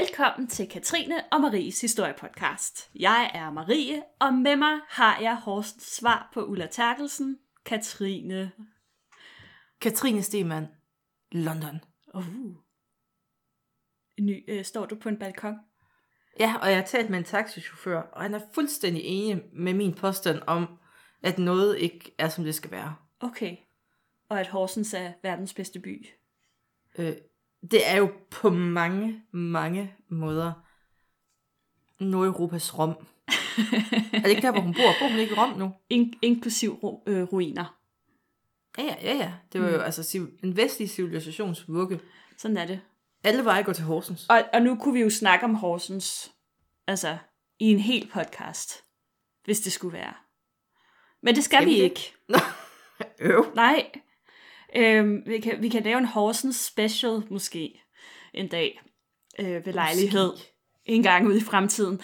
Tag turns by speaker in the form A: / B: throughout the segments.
A: Velkommen til Katrine og Maries historiepodcast. Jeg er Marie, og med mig har jeg Horst svar på Ulla Terkelsen, Katrine.
B: Katrine Stemann, London.
A: Uh. Ny, øh, står du på en balkon?
B: Ja, og jeg har talt med en taxichauffør, og han er fuldstændig enig med min påstand om, at noget ikke er, som det skal være.
A: Okay. Og at Horsens er verdens bedste by.
B: Øh, det er jo på mange, mange måder Nordeuropas Rom. er det ikke der, hvor hun bor? Bor hun ikke i Rom nu?
A: In- inklusiv ru- øh, ruiner.
B: Ja, ja, ja, ja. Det var jo altså en vestlig civilisations vugge.
A: Sådan er det.
B: Alle veje går til Horsens.
A: Og, og nu kunne vi jo snakke om Horsens, altså i en hel podcast, hvis det skulle være. Men det skal,
B: Skal
A: vi ikke.
B: Øv.
A: Nej. Øhm, vi, kan, vi kan lave en Horsens special måske en dag øh, ved lejlighed. En gang ude i fremtiden.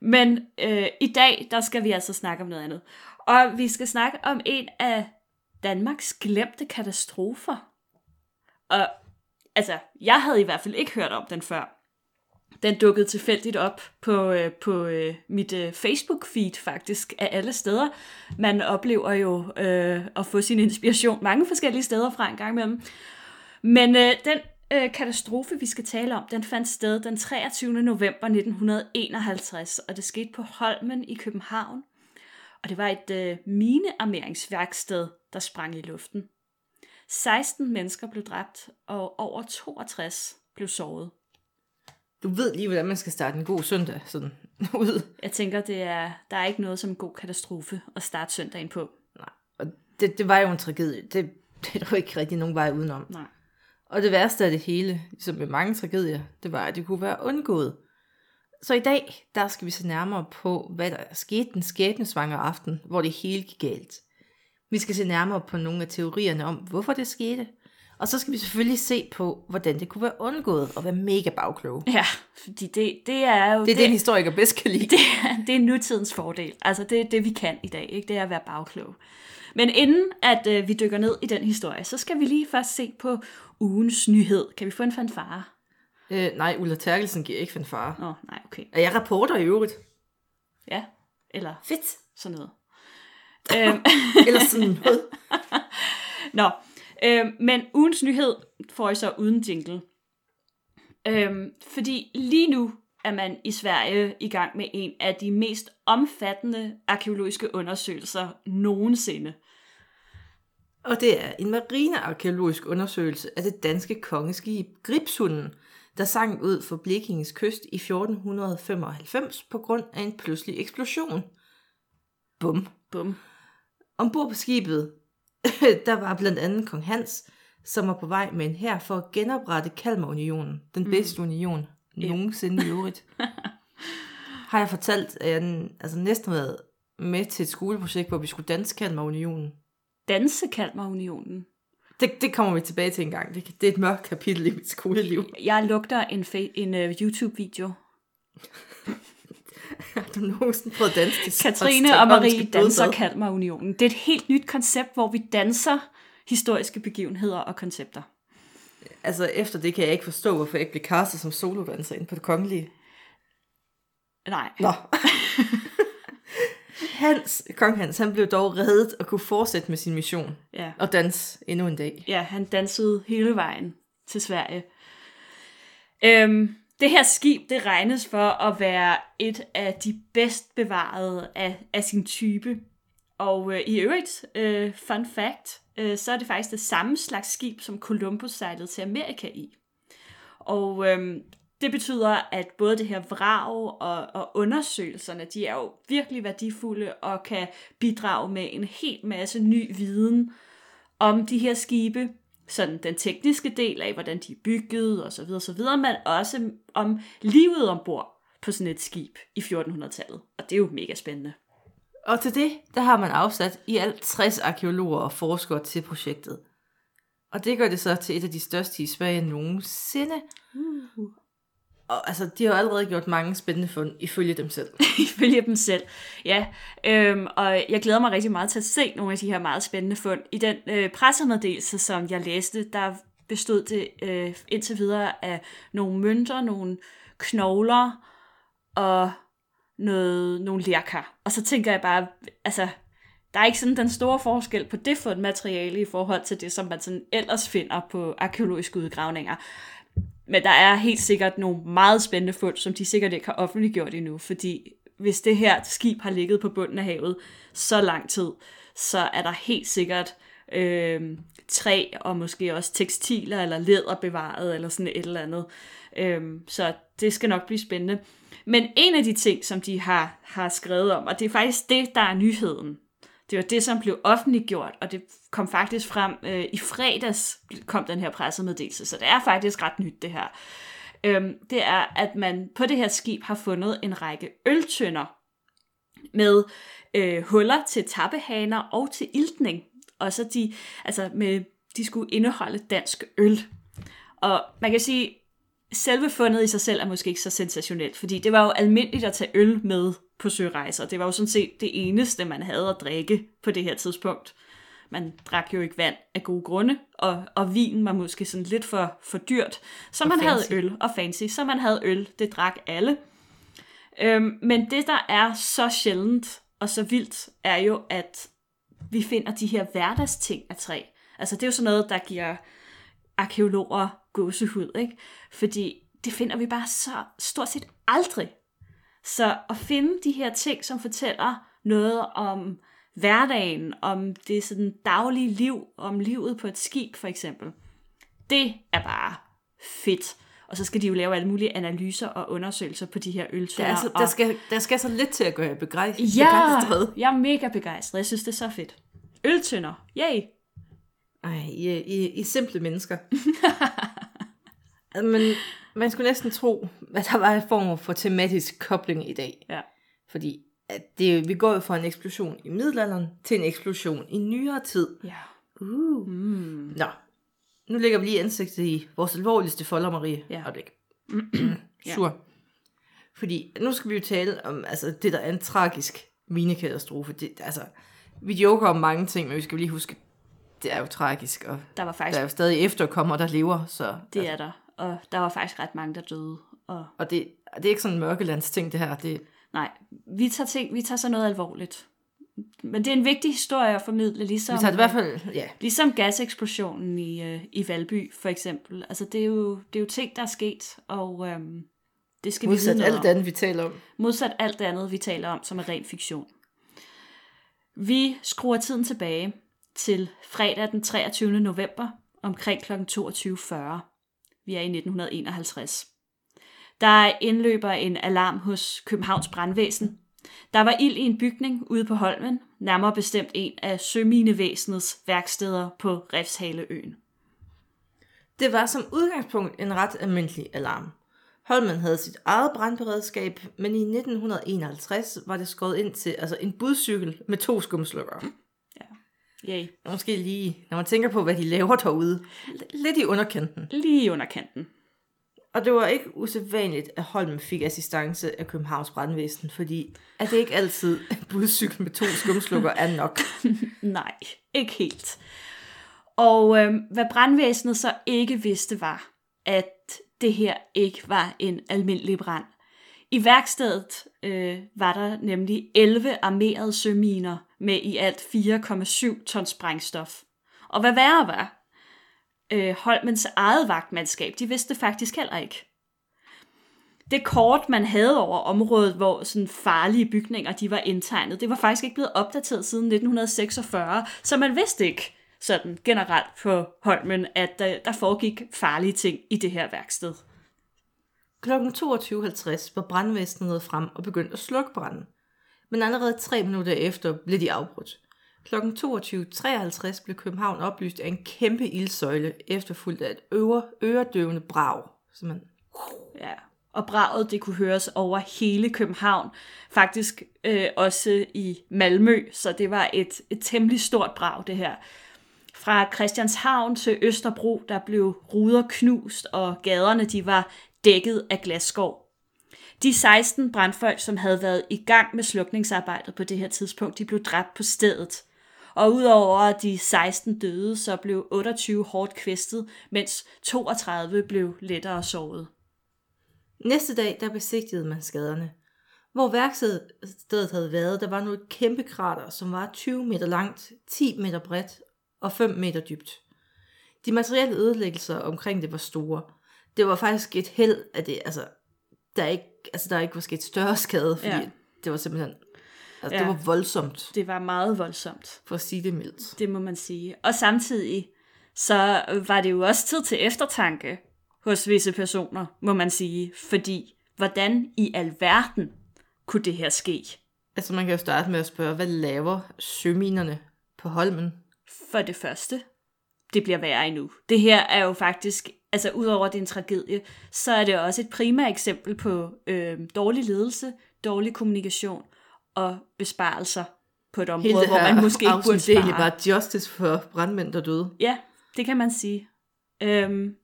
A: Men øh, i dag, der skal vi altså snakke om noget andet. Og vi skal snakke om en af Danmarks glemte katastrofer. Og altså, jeg havde i hvert fald ikke hørt om den før. Den dukkede tilfældigt op på, øh, på øh, mit øh, Facebook-feed faktisk af alle steder. Man oplever jo øh, at få sin inspiration mange forskellige steder fra en gang imellem. Men øh, den øh, katastrofe, vi skal tale om, den fandt sted den 23. november 1951, og det skete på Holmen i København. Og det var et øh, minearmeringsværksted, der sprang i luften. 16 mennesker blev dræbt, og over 62 blev såret.
B: Du ved lige, hvordan man skal starte en god søndag sådan ud.
A: Jeg tænker, det er, der er ikke noget som en god katastrofe at starte søndagen på.
B: Og det, det var jo en tragedie. Det, det er der jo ikke rigtig nogen vej udenom.
A: Nej.
B: Og det værste af det hele, ligesom med mange tragedier, det var, at det kunne være undgået. Så i dag, der skal vi se nærmere på, hvad der skete den skæbnesvangre aften, hvor det hele gik galt. Vi skal se nærmere på nogle af teorierne om, hvorfor det skete. Og så skal vi selvfølgelig se på, hvordan det kunne være undgået og være mega bagkloge.
A: Ja, fordi det, det er jo...
B: Det er det, en historiker bedst kan lide.
A: det, er- det er nutidens fordel. Altså, det er det, vi kan i dag. Ikke? Det er at være bagklog. Men inden at øh, vi dykker ned i den historie, så skal vi lige først se på ugens nyhed. Kan vi få en fanfare?
B: Øh, nej, Ulla Terkelsen giver ikke fanfare.
A: Åh, nej, okay.
B: Er jeg rapporter i øvrigt?
A: Ja, eller
B: Fedt.
A: sådan noget. øhm,
B: Eller sådan noget.
A: Nå, øhm, men ugens nyhed får I så uden jingle. Øhm, fordi lige nu er man i Sverige i gang med en af de mest omfattende arkeologiske undersøgelser nogensinde.
B: Og det er en marinearkeologisk undersøgelse af det danske kongeskib Gripshunden, der sank ud for Blekinges kyst i 1495 på grund af en pludselig eksplosion. Bum.
A: Bum.
B: Ombord på skibet, der var blandt andet kong Hans, som var på vej med en her for at genoprette Kalmarunionen, den bedste union nogensinde i øvrigt. Har jeg fortalt, at jeg altså næsten været med til et skoleprojekt, hvor vi skulle danse Kalmarunionen.
A: Danse Kalmarunionen.
B: Det, det kommer vi tilbage til en gang. Det, det er et mørkt kapitel i mit skoleliv.
A: Jeg lugter en, en uh, YouTube-video.
B: Har du nogensinde prøvet at danse til
A: Katrine og Marie danser
B: blodbad?
A: Kalmarunionen. Det er et helt nyt koncept, hvor vi danser historiske begivenheder og koncepter.
B: Altså efter det kan jeg ikke forstå, hvorfor jeg ikke blev castet som solodanser ind på det kongelige.
A: Nej.
B: Nå. Hans, kong Hans, han blev dog reddet og kunne fortsætte med sin mission
A: Ja.
B: og danse endnu en dag.
A: ja, han dansede hele vejen til Sverige. Øhm, det her skib, det regnes for at være et af de bedst bevarede af, af sin type. Og øh, i øvrigt, øh, fun fact, øh, så er det faktisk det samme slags skib, som Columbus sejlede til Amerika i. Og øh, det betyder, at både det her vrag og, og undersøgelserne, de er jo virkelig værdifulde og kan bidrage med en hel masse ny viden om de her skibe, sådan den tekniske del af, hvordan de er bygget og så videre, så videre, men også om livet ombord på sådan et skib i 1400-tallet. Og det er jo mega spændende.
B: Og til det, der har man afsat i alt 60 arkeologer og forskere til projektet. Og det gør det så til et af de største i Sverige nogensinde. Og altså, de har jo allerede gjort mange spændende fund, ifølge dem selv.
A: Ifølge dem selv. Ja, øhm, og jeg glæder mig rigtig meget til at se nogle af de her meget spændende fund. I den øh, pressemeddelelse, som jeg læste, der bestod det øh, indtil videre af nogle mønter, nogle knogler og noget, nogle lærkar. Og så tænker jeg bare, altså, der er ikke sådan den store forskel på det for et materiale i forhold til det, som man sådan ellers finder på arkeologiske udgravninger. Men der er helt sikkert nogle meget spændende fund, som de sikkert ikke har offentliggjort endnu, fordi hvis det her skib har ligget på bunden af havet så lang tid, så er der helt sikkert øh, træ og måske også tekstiler eller læder bevaret eller sådan et eller andet. Øh, så det skal nok blive spændende. Men en af de ting, som de har, har skrevet om, og det er faktisk det, der er nyheden, det var det, som blev offentliggjort, og det kom faktisk frem øh, i fredags, kom den her pressemeddelelse, så det er faktisk ret nyt det her. Øhm, det er, at man på det her skib har fundet en række øltønder med øh, huller til tappehaner og til iltning. Og så de, altså med, de skulle indeholde dansk øl. Og man kan sige, selve fundet i sig selv er måske ikke så sensationelt, fordi det var jo almindeligt at tage øl med på sørejser. Det var jo sådan set det eneste, man havde at drikke på det her tidspunkt. Man drak jo ikke vand af gode grunde, og, og vin var måske sådan lidt for, for dyrt, så og man fancy. havde øl og fancy, så man havde øl, det drak alle. Øhm, men det, der er så sjældent og så vildt, er jo, at vi finder de her hverdagsting af træ. Altså det er jo sådan noget, der giver arkeologer gåsehud, ikke? Fordi det finder vi bare så stort set aldrig. Så at finde de her ting, som fortæller noget om hverdagen, om det sådan daglige liv, om livet på et skib for eksempel, det er bare fedt. Og så skal de jo lave alle mulige analyser og undersøgelser på de her øltønder.
B: Der, altså, der, skal, der skal så lidt til at gøre begejstret.
A: Ja, jeg er mega begejstret. Jeg synes, det er så fedt. Øltønder, yay!
B: Ej, I, I, I simple mennesker. Men man skulle næsten tro, at der var en form for tematisk kobling i dag.
A: Ja.
B: Fordi at det, vi går jo fra en eksplosion i middelalderen til en eksplosion i nyere tid.
A: Ja.
B: Uh. Mm. Nå, nu lægger vi lige ansigtet i vores alvorligste folder, Marie.
A: Ja.
B: Øjeblik. Sur. Fordi nu skal vi jo tale om altså, det, der er en tragisk minekatastrofe. Det, altså, vi joker om mange ting, men vi skal lige huske, det er jo tragisk, og
A: der, var faktisk...
B: der er jo stadig efterkommere, der lever. Så,
A: det altså. er der, og der var faktisk ret mange, der døde. Og,
B: og det, det er ikke sådan en mørkelands ting, det her. Det...
A: Nej, vi tager, ting, vi tager så noget alvorligt. Men det er en vigtig historie at formidle, ligesom,
B: vi tager det i hvert fald, ja.
A: ligesom gaseksplosionen i, uh, i Valby, for eksempel. Altså, det er jo, det er jo ting, der er sket, og øhm, det skal
B: Modsat
A: vi
B: vide alt andet, vi taler om.
A: Modsat alt andet, vi taler om, som er ren fiktion. Vi skruer tiden tilbage til fredag den 23. november omkring kl. 22.40. Vi er i 1951. Der indløber en alarm hos Københavns Brandvæsen. Der var ild i en bygning ude på Holmen, nærmere bestemt en af Søminevæsenets værksteder på Refshaleøen.
B: Det var som udgangspunkt en ret almindelig alarm. Holmen havde sit eget brandberedskab, men i 1951 var det skåret ind til altså en budcykel med to skumslukker.
A: Yay.
B: Måske lige, når man tænker på, hvad de laver derude, lidt i underkanten.
A: Lige i underkanten.
B: Og det var ikke usædvanligt, at Holm fik assistance af Københavns Brandvæsen, fordi er det ikke altid budcykel med to skumslukker er nok.
A: Nej, ikke helt. Og øh, hvad brandvæsenet så ikke vidste var, at det her ikke var en almindelig brand. I værkstedet øh, var der nemlig 11 armerede søminer med i alt 4,7 tons sprængstof. Og hvad værre var, øh, Holmens eget vagtmandskab, de vidste faktisk heller ikke. Det kort, man havde over området, hvor sådan farlige bygninger de var indtegnet, det var faktisk ikke blevet opdateret siden 1946, så man vidste ikke sådan generelt på Holmen, at der, der foregik farlige ting i det her værksted.
B: Klokken 22.50 var brandvæsenet frem og begyndte at slukke branden. Men allerede tre minutter efter blev de afbrudt. Klokken 22.53 blev København oplyst af en kæmpe ildsøjle, efterfulgt af et øre, øredøvende brag. Simpelthen.
A: Ja, og braget det kunne høres over hele København, faktisk øh, også i Malmø, så det var et, et temmelig stort brag det her. Fra Christianshavn til Østerbro, der blev ruder knust, og gaderne de var dækket af glasskov. De 16 brandfolk, som havde været i gang med slukningsarbejdet på det her tidspunkt, de blev dræbt på stedet. Og udover de 16 døde, så blev 28 hårdt kvæstet, mens 32 blev lettere såret.
B: Næste dag, der besigtigede man skaderne. Hvor værkstedet havde været, der var nu et kæmpe krater, som var 20 meter langt, 10 meter bredt og 5 meter dybt. De materielle ødelæggelser omkring det var store. Det var faktisk et held, at det, altså, der ikke, altså, der ikke var sket større skade, fordi ja. det var simpelthen, altså, ja. det var voldsomt.
A: Det var meget voldsomt.
B: For at sige det mildt.
A: Det må man sige. Og samtidig, så var det jo også tid til eftertanke hos visse personer, må man sige. Fordi, hvordan i alverden kunne det her ske?
B: Altså man kan jo starte med at spørge, hvad laver søminerne på Holmen?
A: For det første, det bliver værre endnu. Det her er jo faktisk, altså udover at det er en tragedie, så er det også et primært eksempel på øh, dårlig ledelse, dårlig kommunikation og besparelser på et område, hvor man måske ikke burde spare.
B: Det er bare justice for brandmænd, der døde.
A: Ja, det kan man sige. Øhm,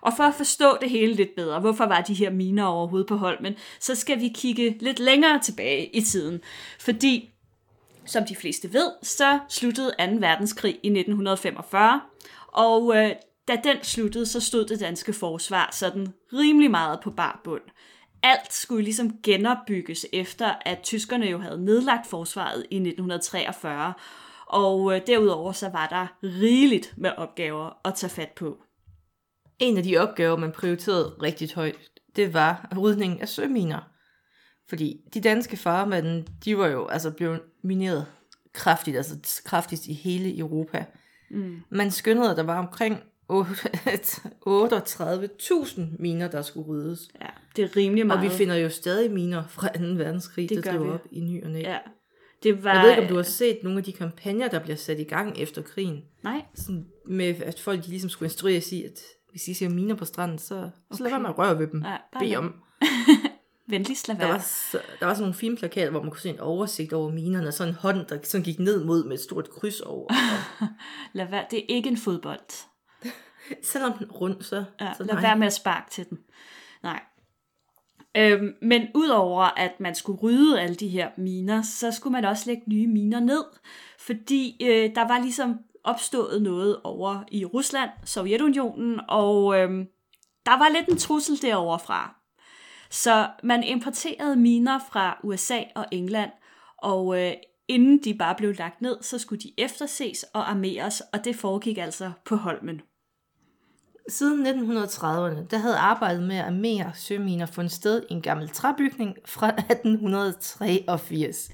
A: og for at forstå det hele lidt bedre, hvorfor var de her miner overhovedet på Holmen, så skal vi kigge lidt længere tilbage i tiden. Fordi, som de fleste ved, så sluttede 2. verdenskrig i 1945, og øh, da den sluttede, så stod det danske forsvar sådan rimelig meget på bar bund. Alt skulle ligesom genopbygges efter, at tyskerne jo havde nedlagt forsvaret i 1943, og øh, derudover så var der rigeligt med opgaver at tage fat på.
B: En af de opgaver, man prioriterede rigtig højt, det var rydning af søminer. Fordi de danske farvande, de var jo altså blevet mineret kraftigt, altså kraftigst i hele Europa. Mm. Man skyndede, at der var omkring 38.000 miner, der skulle ryddes.
A: Ja, det er rimelig meget.
B: Og vi finder jo stadig miner fra 2. verdenskrig, det der driver op i ny og næ.
A: Ja. Det var...
B: Jeg ved ikke, om du har set nogle af de kampagner, der bliver sat i gang efter krigen.
A: Nej.
B: Sådan med, at folk ligesom skulle instruere sig, at hvis I ser miner på stranden, så, okay. så lad være med at røre ved dem. Ja, Bed om.
A: Venligst lad
B: være. Der var, der var sådan nogle fine plakater, hvor man kunne se en oversigt over minerne, og så en hånd, der sådan gik ned mod med et stort kryds over.
A: lad være. Det er ikke en fodbold.
B: Selvom den er rund, så,
A: ja,
B: så
A: lad være med at sparke til den. Nej. Øhm, men udover at man skulle rydde alle de her miner, så skulle man også lægge nye miner ned, fordi øh, der var ligesom opstået noget over i Rusland, Sovjetunionen, og øh, der var lidt en trussel derovre fra. Så man importerede miner fra USA og England, og øh, inden de bare blev lagt ned, så skulle de efterses og armeres, og det foregik altså på Holmen.
B: Siden 1930'erne, der havde arbejdet med at armere søminer fundet sted i en gammel træbygning fra 1883.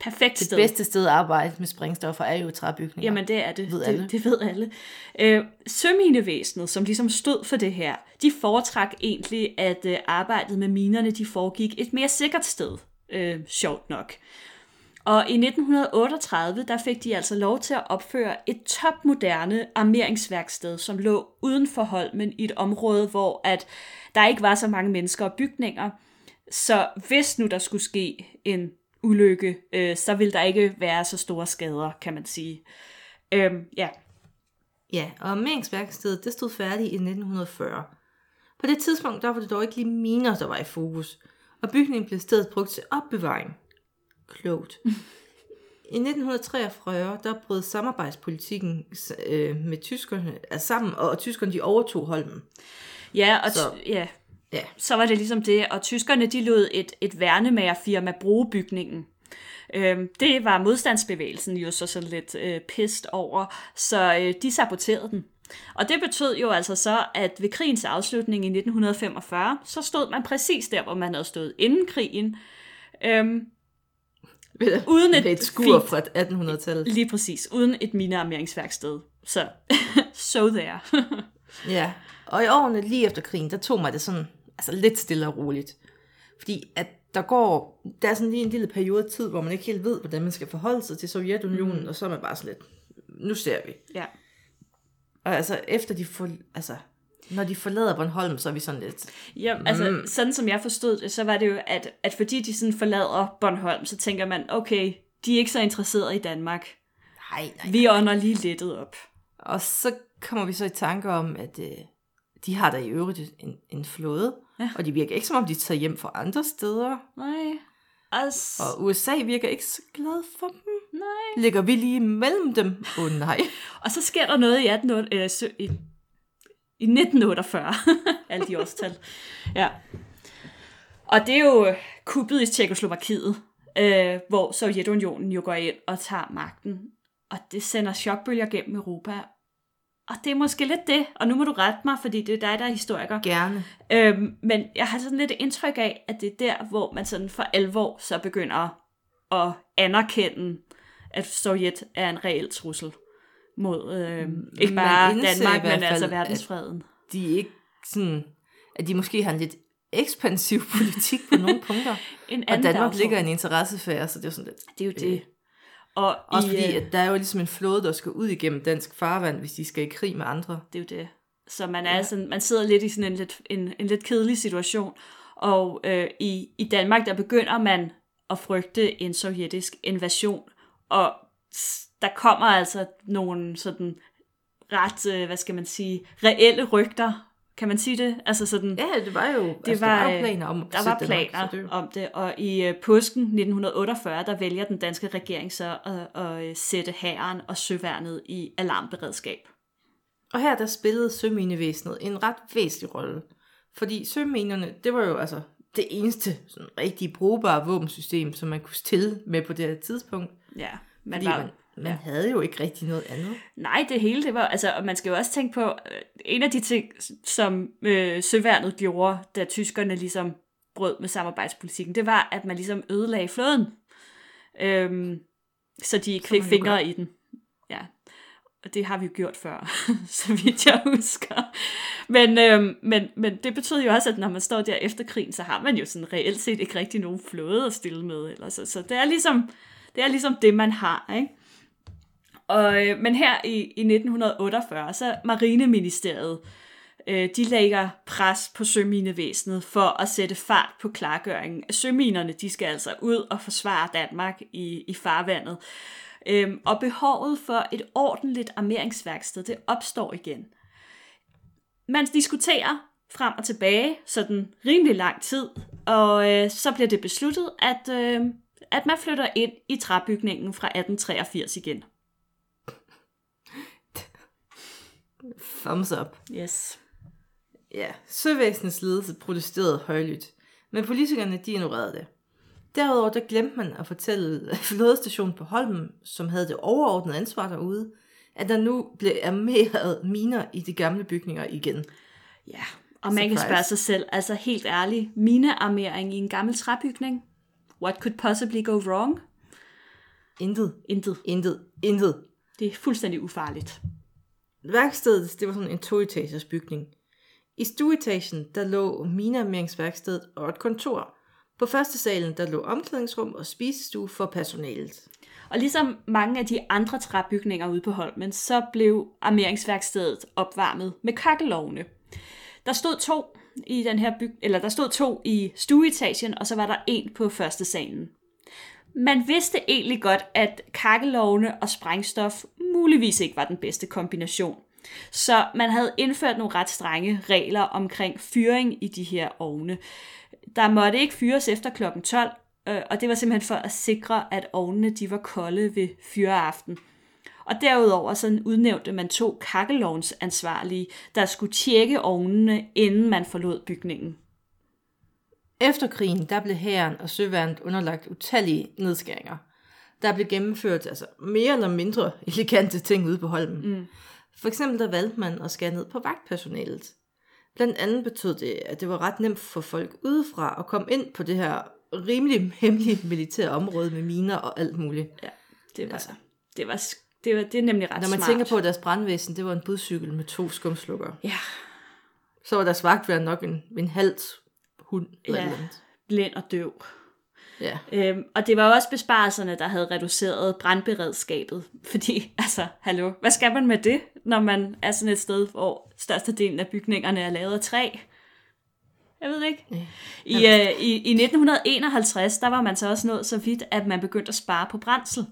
A: Perfekt
B: sted. Det bedste sted at arbejde med springstoffer er jo træbygninger.
A: Jamen det er det. Ved alle. Det, det ved alle. Øh, søminevæsenet, som ligesom stod for det her, de foretrak egentlig, at øh, arbejdet med minerne, de foregik et mere sikkert sted. Øh, sjovt nok. Og i 1938, der fik de altså lov til at opføre et topmoderne armeringsværksted, som lå uden for Holmen i et område, hvor at der ikke var så mange mennesker og bygninger. Så hvis nu der skulle ske en ulykke, øh, så vil der ikke være så store skader, kan man sige. Øhm, ja.
B: Ja, og armeringsværkstedet, det stod færdigt i 1940. På det tidspunkt, der var det dog ikke lige miner, der var i fokus, og bygningen blev stedet brugt til opbevaring. Klogt. I 1943, der brød samarbejdspolitikken øh, med tyskerne er sammen, og, og tyskerne de overtog Holmen.
A: Ja, og så, ja, ja. så var det ligesom det, og tyskerne de lod et, et værnemagerfirma bruge bygningen. Øhm, det var modstandsbevægelsen jo så sådan lidt øh, pist over, så øh, de saboterede den. Og det betød jo altså så, at ved krigens afslutning i 1945, så stod man præcis der, hvor man havde stået inden krigen. Øhm,
B: uden et, et skur fint, fra 1800-tallet.
A: Lige præcis, uden et minearmeringsværksted. Så, so there.
B: ja, og i årene lige efter krigen, der tog mig det sådan altså lidt stille og roligt. Fordi at der går, der er sådan lige en lille periode tid, hvor man ikke helt ved, hvordan man skal forholde sig til Sovjetunionen, mm. og så er man bare sådan lidt, nu ser vi.
A: Ja.
B: Og altså, efter de får, altså, når de forlader Bornholm, så er vi sådan lidt...
A: Ja, altså, mm. sådan som jeg forstod det, så var det jo, at, at fordi de sådan forlader Bornholm, så tænker man, okay, de er ikke så interesserede i Danmark.
B: Nej, nej,
A: Vi ånder lige lettet op.
B: Og så kommer vi så i tanke om, at øh, de har der i øvrigt en, en flåde, ja. og de virker ikke som om, de tager hjem fra andre steder.
A: Nej.
B: Altså... Og USA virker ikke så glad for dem. Nej. Ligger vi lige mellem dem? Åh oh, nej.
A: Og så sker der noget i, 18, øh, i, i 1948. Alle de årstal. Ja. Og det er jo kuppet i Tjekoslovakiet, øh, hvor Sovjetunionen jo går ind og tager magten. Og det sender chokbølger gennem Europa. Og det er måske lidt det, og nu må du rette mig, fordi det er dig, der er historiker.
B: Gerne.
A: Øhm, men jeg har sådan lidt indtryk af, at det er der, hvor man sådan for alvor så begynder at anerkende, at Sovjet er en reel trussel mod øh, ikke bare Danmark, men altså verdensfreden.
B: De er ikke sådan, at de måske har en lidt ekspansiv politik på nogle punkter. en og Danmark ligger en interessefære, så det er sådan lidt...
A: Det er jo det. Øh,
B: og Også i, fordi, øh, at der er jo ligesom en flåde, der skal ud igennem dansk farvand, hvis de skal i krig med andre.
A: Det er jo det. Så man, er ja. sådan, man sidder lidt i sådan en lidt, en, en lidt kedelig situation. Og øh, i, i Danmark, der begynder man at frygte en sovjetisk invasion. Og der kommer altså nogle sådan ret, øh, hvad skal man sige, reelle rygter kan man sige det? Altså sådan,
B: ja, det var jo, det altså, var, der var jo planer om
A: Der var planer det om det, og i uh, påsken 1948, der vælger den danske regering så at, at, sætte hæren og søværnet i alarmberedskab.
B: Og her der spillede søminevæsenet en ret væsentlig rolle. Fordi søminerne, det var jo altså det eneste sådan rigtig brugbare våbensystem, som man kunne stille med på det her tidspunkt.
A: Ja,
B: men Fordi var, man, man ja. havde jo ikke rigtig noget andet.
A: Nej, det hele, det var, altså, og man skal jo også tænke på, øh, en af de ting, som øh, søværnet gjorde, da tyskerne ligesom brød med samarbejdspolitikken, det var, at man ligesom ødelagde flåden. Øhm, så de ikke fik fingre gør. i den. Ja, og det har vi jo gjort før, så vidt jeg husker. Men, øhm, men, men det betyder jo også, at når man står der efter krigen, så har man jo sådan reelt set ikke rigtig nogen flåde at stille med. Eller så, så det er ligesom det, er ligesom det man har. Ikke? Og, øh, men her i, i 1948, så Marineministeriet, øh, de lægger pres på søminevæsenet for at sætte fart på klargøringen. Søminerne, de skal altså ud og forsvare Danmark i, i farvandet. Øhm, og behovet for et ordentligt armeringsværksted, det opstår igen. Man diskuterer frem og tilbage, sådan rimelig lang tid, og øh, så bliver det besluttet, at, øh, at man flytter ind i træbygningen fra 1883 igen.
B: Thumbs up.
A: Yes.
B: Ja, søvæsenets ledelse protesterede højlydt, men politikerne de ignorerede det. Derudover der glemte man at fortælle flådestationen på Holmen, som havde det overordnede ansvar derude, at der nu blev armeret miner i de gamle bygninger igen.
A: Ja, og man Surprise. kan spørge sig selv, altså helt ærligt, minearmering i en gammel træbygning? What could possibly go wrong?
B: Intet.
A: Intet.
B: Intet. Intet.
A: Det er fuldstændig ufarligt.
B: Værkstedet, det var sådan en toetagers bygning. I stueetagen, der lå minearmeringsværkstedet og et kontor. På første salen, der lå omklædningsrum og spisestue for personalet.
A: Og ligesom mange af de andre træbygninger ude på Holmen, så blev armeringsværkstedet opvarmet med kakkelovne. Der stod to i den her byg, eller der stod to i stueetagen, og så var der en på første salen. Man vidste egentlig godt, at kakkelovne og sprængstof muligvis ikke var den bedste kombination. Så man havde indført nogle ret strenge regler omkring fyring i de her ovne. Der måtte ikke fyres efter kl. 12, øh, og det var simpelthen for at sikre, at ovnene de var kolde ved fyreaften. Og derudover så udnævnte man to kakkelovnsansvarlige, der skulle tjekke ovnene, inden man forlod bygningen.
B: Efter krigen, der blev hæren og søværnet underlagt utallige nedskæringer. Der blev gennemført altså, mere eller mindre elegante ting ude på Holmen. Mm. For eksempel der valgte man at skære ned på vagtpersonalet. Blandt andet betød det, at det var ret nemt for folk udefra at komme ind på det her rimelig hemmelige militære område med miner og alt muligt.
A: Ja, det var, altså, det var, det var det er nemlig ret
B: Når man
A: smart.
B: tænker på, at deres brandvæsen, det var en budcykel med to skumslukker.
A: Ja.
B: Så var deres vagtvær nok en, en halvt hund. Eller
A: ja, eller blind og døv.
B: Ja.
A: Øhm, og det var også besparelserne, der havde reduceret brandberedskabet. Fordi, altså, hallo, hvad skal man med det, når man er sådan et sted, hvor størstedelen af bygningerne er lavet af træ? Jeg ved ikke. Ja. I, øh, i, I 1951, der var man så også nået så vidt, at man begyndte at spare på brændsel.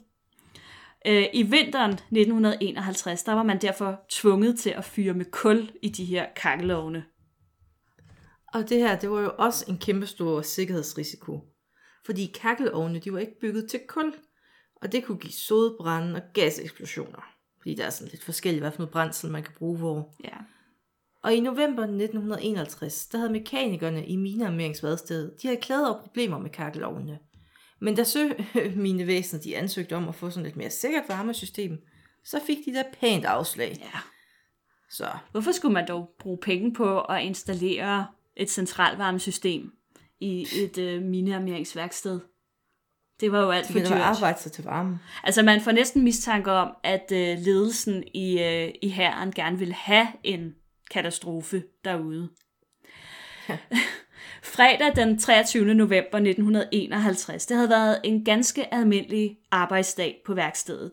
A: Øh, I vinteren 1951, der var man derfor tvunget til at fyre med kul i de her kakkelovne.
B: Og det her, det var jo også en kæmpe stor sikkerhedsrisiko. Fordi kakkelovne, de var ikke bygget til kul. Og det kunne give sodbrænde og gaseksplosioner. Fordi der er sådan lidt forskelligt, hvad for noget brændsel man kan bruge hvor.
A: Ja.
B: Og i november 1951, der havde mekanikerne i minearmeringsvadstedet, de havde klaget over problemer med kakkelovnene. Men da søminevæsenet de ansøgte om at få sådan et mere sikkert varmesystem, så fik de da pænt afslag.
A: ja.
B: Så
A: Hvorfor skulle man dog bruge penge på at installere et centralvarmesystem i et øh, minearmeringsværksted? Det var jo alt for dyrt.
B: arbejde sig til varme.
A: Altså man får næsten mistanke om, at øh, ledelsen i, øh, i herren gerne vil have en katastrofe derude. Fredag den 23. november 1951, det havde været en ganske almindelig arbejdsdag på værkstedet.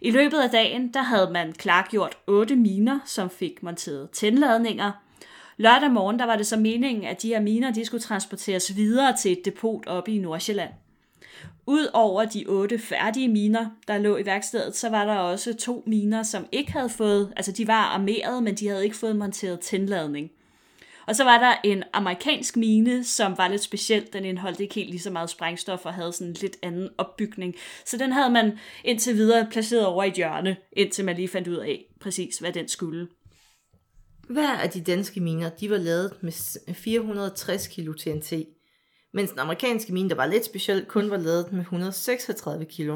A: I løbet af dagen, der havde man klargjort otte miner, som fik monteret tændladninger. Lørdag morgen, der var det så meningen, at de her miner, de skulle transporteres videre til et depot oppe i Nordsjælland. Udover de otte færdige miner, der lå i værkstedet, så var der også to miner, som ikke havde fået, altså de var armeret, men de havde ikke fået monteret tændladning. Og så var der en amerikansk mine, som var lidt speciel. Den indeholdt ikke helt lige så meget sprængstof og havde sådan en lidt anden opbygning. Så den havde man indtil videre placeret over i et hjørne, indtil man lige fandt ud af præcis, hvad den skulle.
B: Hver af de danske miner, de var lavet med s- 460 kg TNT, mens den amerikanske mine, der var lidt speciel, kun var lavet med 136 kg.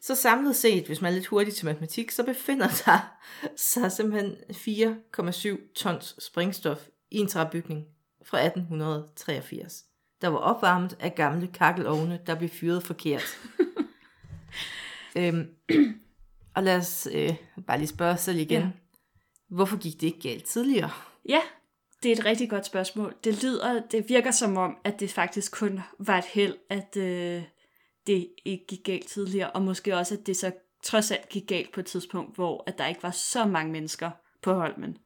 B: Så samlet set, hvis man er lidt hurtig til matematik, så befinder der sig simpelthen 4,7 tons sprængstof i en træbygning fra 1883, der var opvarmet af gamle kakkelovne, der blev fyret forkert. øhm, og lad os øh, bare lige spørge os selv igen.
A: Ja.
B: Hvorfor gik det ikke galt tidligere?
A: Ja, det er et rigtig godt spørgsmål. Det lyder, det virker som om, at det faktisk kun var et held, at øh, det ikke gik galt tidligere, og måske også, at det så trods alt gik galt på et tidspunkt, hvor at der ikke var så mange mennesker på Holmen.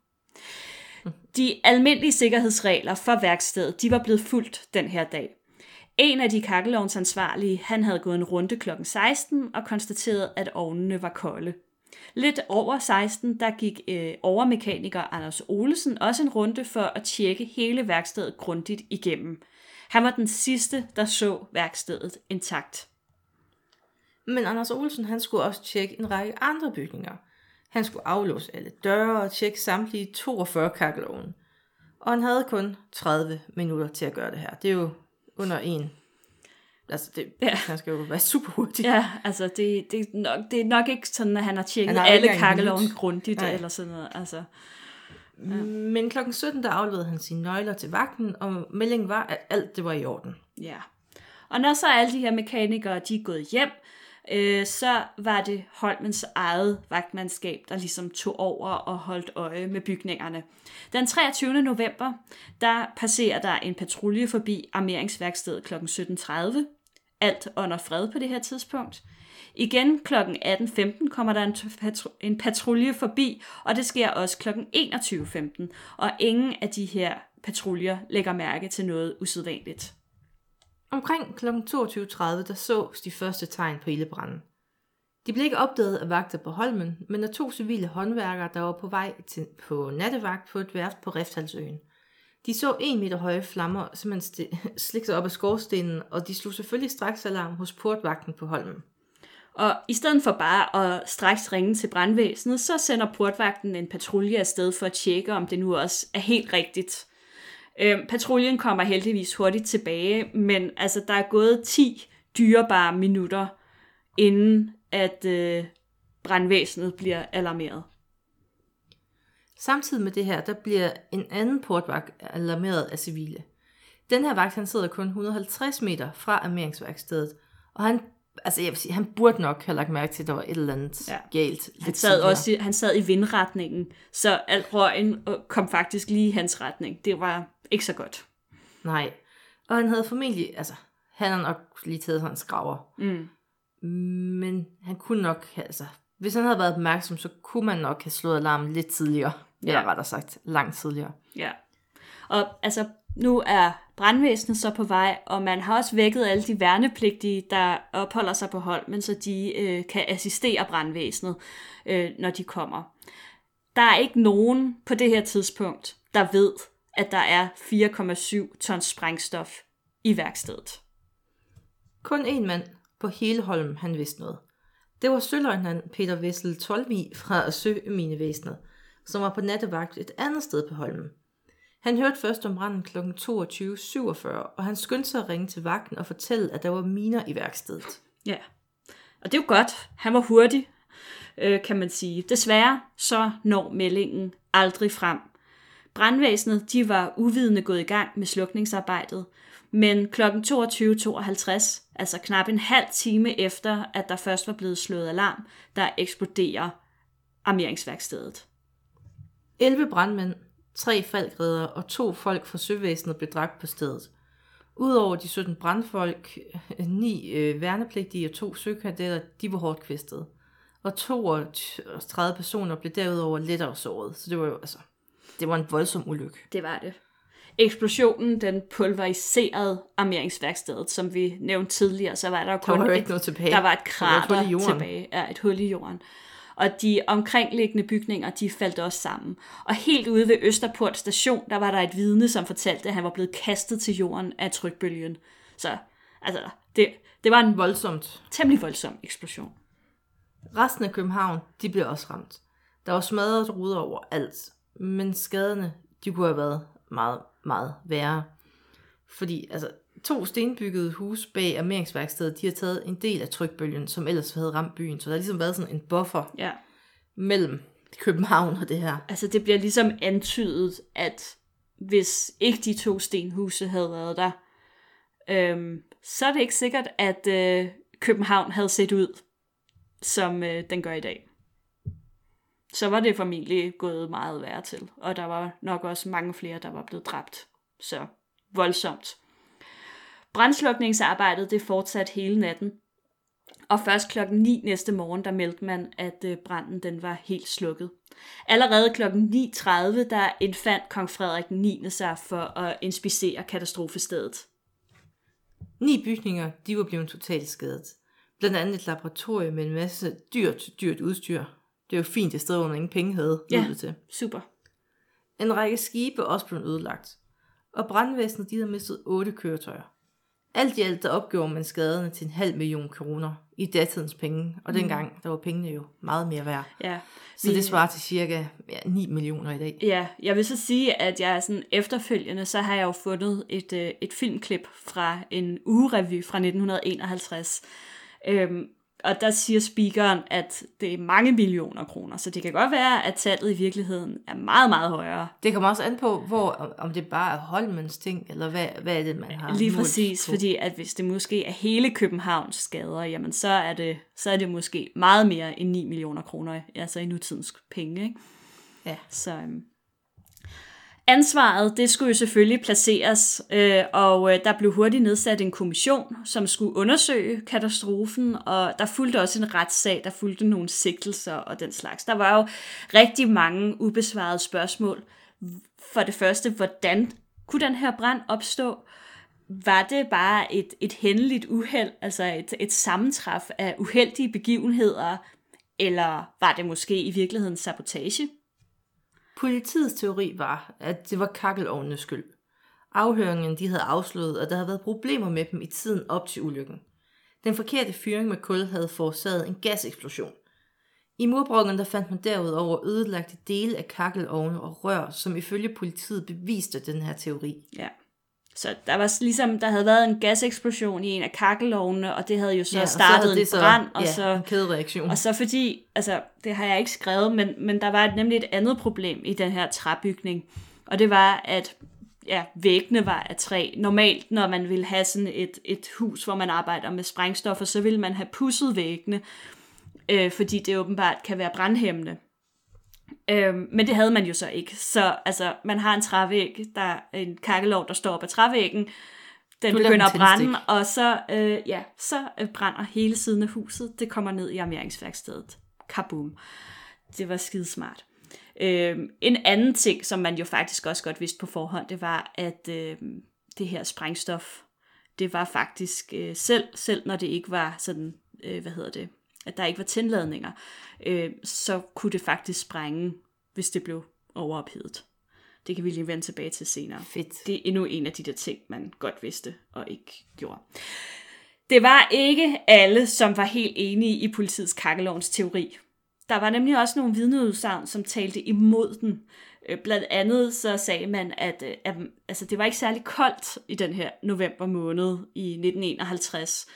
A: De almindelige sikkerhedsregler for værkstedet, de var blevet fuldt den her dag. En af de kakkelovnsansvarlige, han havde gået en runde kl. 16 og konstateret, at ovnene var kolde. Lidt over 16, der gik øh, overmekaniker Anders Olesen også en runde for at tjekke hele værkstedet grundigt igennem. Han var den sidste, der så værkstedet intakt.
B: Men Anders Olsen, han skulle også tjekke en række andre bygninger. Han skulle aflåse alle døre og tjekke samtlige 42 kakkelovne. Og han havde kun 30 minutter til at gøre det her. Det er jo under en. Altså, det,
A: Ja.
B: ja. han skal jo være super hurtig.
A: Ja, altså det, det, er nok, det er nok ikke sådan, at han har tjekket
B: Han har
A: alle
B: minut.
A: grundigt
B: Nej.
A: eller sådan noget. Altså,
B: Men klokken 17, der afleverede han sine nøgler til vagten, og meldingen var, at alt det var i orden.
A: Ja. Og når så alle de her mekanikere, de er gået hjem, øh, så var det Holmens eget vagtmandskab, der ligesom tog over og holdt øje med bygningerne. Den 23. november, der passerer der en patrulje forbi armeringsværkstedet kl. 17.30. Alt under fred på det her tidspunkt. Igen kl. 18.15 kommer der en, patru- en patrulje forbi, og det sker også kl. 21.15. Og ingen af de her patruljer lægger mærke til noget usædvanligt.
B: Omkring kl. 22.30, der sås de første tegn på ildebranden. De blev ikke opdaget af vagter på Holmen, men af to civile håndværkere, der var på vej til, på nattevagt på et værft på Rifthalsøen. De så en meter høje flammer simpelthen slikke sig op af skorstenen, og de slog selvfølgelig straks alarm hos portvagten på Holmen.
A: Og i stedet for bare at straks ringe til brandvæsenet, så sender portvagten en patrulje afsted for at tjekke, om det nu også er helt rigtigt. Øhm, patruljen kommer heldigvis hurtigt tilbage, men altså, der er gået 10 dyrebare minutter, inden at øh, brandvæsenet bliver alarmeret.
B: Samtidig med det her, der bliver en anden portvagt alarmeret af civile. Den her vagt, han sidder kun 150 meter fra armeringsværkstedet, og han, altså jeg vil sige, han burde nok have lagt mærke til, at der var et eller andet
A: Ja.
B: galt.
A: Han sad, også i, han sad i vindretningen, så al røgen øh, kom faktisk lige i hans retning. Det var ikke så godt.
B: Nej. Og han havde formentlig, altså, han har nok lige taget sådan en skraver.
A: Mm.
B: Men han kunne nok, altså, hvis han havde været opmærksom, så kunne man nok have slået alarmen lidt tidligere. Ja. Eller rettere sagt, langt tidligere.
A: Ja. Og altså, nu er brandvæsenet så på vej, og man har også vækket alle de værnepligtige, der opholder sig på hold, men så de øh, kan assistere brandvæsenet, øh, når de kommer. Der er ikke nogen på det her tidspunkt, der ved, at der er 4,7 tons sprængstof i værkstedet.
B: Kun en mand, på hele Holm, han vidste noget. Det var søløjtnant Peter Vessel Tolvi fra Søminevæsenet, som var på nattevagt et andet sted på Holmen. Han hørte først om branden kl. 22.47, og han skyndte sig at ringe til vagten og fortælle, at der var miner i værkstedet.
A: Ja, og det er jo godt. Han var hurtig, øh, kan man sige. Desværre så når meldingen aldrig frem. Brandvæsenet de var uvidende gået i gang med slukningsarbejdet, men kl. 22.52, altså knap en halv time efter, at der først var blevet slået alarm, der eksploderer armeringsværkstedet.
B: 11 brandmænd, tre falkredder og to folk fra søvæsenet blev dræbt på stedet. Udover de 17 brandfolk, ni øh, værnepligtige og to søkadetter, de var hårdt kvæstet. Og 32 personer blev derudover lettere såret, så det var jo altså, det var en voldsom ulykke.
A: Det var det. Eksplosionen, den pulveriserede armeringsværkstedet, som vi nævnte tidligere, så var der jo kun
B: Der var
A: et,
B: ikke noget tilbage.
A: der var et
B: Der var et
A: krater tilbage. Ja, et hul i jorden. Og de omkringliggende bygninger, de faldt også sammen. Og helt ude ved Østerport station, der var der et vidne, som fortalte, at han var blevet kastet til jorden af trykbølgen. Så altså, det, det var en
B: Voldsomt.
A: temmelig voldsom eksplosion.
B: Resten af København, de blev også ramt. Der var smadret ruder over alt, men skaderne, de kunne have været meget, meget værre. Fordi altså, to stenbyggede huse bag armeringsværkstedet, de har taget en del af trykbølgen, som ellers havde ramt byen. Så der har ligesom været sådan en buffer
A: Ja.
B: mellem København og det her.
A: Altså, det bliver ligesom antydet, at hvis ikke de to stenhuse havde været der, øhm, så er det ikke sikkert, at øh, København havde set ud, som øh, den gør i dag. Så var det formentlig gået meget værre til, og der var nok også mange flere, der var blevet dræbt. Så voldsomt. Brandslukningsarbejdet det fortsat hele natten, og først klokken 9 næste morgen, der meldte man, at øh, branden den var helt slukket. Allerede klokken 9.30, der indfandt kong Frederik 9. sig for at inspicere katastrofestedet.
B: Ni bygninger, de var blevet totalt skadet. Blandt andet et laboratorium med en masse dyrt, dyrt udstyr. Det jo fint et sted, hvor man ingen penge havde
A: Ja.
B: til.
A: Super.
B: En række skibe er også blevet ødelagt. Og brandvæsenet, de havde mistet otte køretøjer. Alt i alt, der opgjorde man skaderne til en halv million kroner i datidens penge. Og dengang, der var pengene jo meget mere værd.
A: Ja.
B: Så det svarer til cirka ja, 9 millioner i dag.
A: Ja, jeg vil så sige, at jeg sådan efterfølgende, så har jeg jo fundet et, øh, et filmklip fra en ugerevy fra 1951. Øhm, og der siger speakeren, at det er mange millioner kroner, så det kan godt være, at tallet i virkeligheden er meget, meget højere.
B: Det kommer også an på, hvor, om- det bare er Holmens ting, eller hvad, hvad er det, man har
A: Lige præcis,
B: på.
A: fordi at hvis det måske er hele Københavns skader, jamen så er det, så er det måske meget mere end 9 millioner kroner, altså i nutidens penge. Ikke?
B: Ja.
A: Så øhm, ansvaret, det skulle jo selvfølgelig placeres, øh, og øh, der blev hurtigt nedsat en kommission, som skulle undersøge katastrofen, og der fulgte også en retssag, der fulgte nogle sigtelser og den slags. Der var jo rigtig mange ubesvarede spørgsmål. For det første, hvordan kunne den her brand opstå? Var det bare et, et hændeligt uheld, altså et, et sammentræf af uheldige begivenheder, eller var det måske i virkeligheden sabotage?
B: Politiets teori var, at det var kakkelovnenes skyld. Afhøringen de havde afsløret, at der havde været problemer med dem i tiden op til ulykken. Den forkerte fyring med kul havde forårsaget en gaseksplosion. I murbrokken der fandt man derudover ødelagte dele af kakkelovne og rør, som ifølge politiet beviste den her teori.
A: Ja. Så der var ligesom, der havde været en gaseksplosion i en af kakkelovnene, og det havde jo så ja,
B: så
A: startet
B: havde
A: en brand, og
B: ja,
A: så
B: kædereaktion.
A: Og så fordi, altså det har jeg ikke skrevet, men, men der var et, nemlig et andet problem i den her træbygning. Og det var, at ja, væggene var af træ. Normalt, når man ville have sådan et, et hus, hvor man arbejder med sprængstoffer, så ville man have pudset væggene, øh, fordi det åbenbart kan være brandhæmmende. Øhm, men det havde man jo så ikke. Så altså, man har en trævæg, der er en kakkelov, der står op ad trævæggen. Den
B: Du
A: begynder at brænde,
B: tændstik.
A: og så, øh, ja, så øh, brænder hele siden af huset. Det kommer ned i armeringsværkstedet. Kaboom. Det var skidesmart. Øhm, en anden ting, som man jo faktisk også godt vidste på forhånd, det var, at øh, det her sprængstof, det var faktisk øh, selv, selv når det ikke var sådan, øh, hvad hedder det, at der ikke var tændladninger, øh, så kunne det faktisk sprænge, hvis det blev overophedet. Det kan vi lige vende tilbage til senere.
B: Fedt.
A: Det er endnu en af de der ting, man godt vidste og ikke gjorde. Det var ikke alle, som var helt enige i politiets kakkelovens teori. Der var nemlig også nogle vidneudsagn, som talte imod den. Øh, Blandt andet så sagde man, at, øh, at altså, det var ikke særlig koldt i den her november måned i 1951.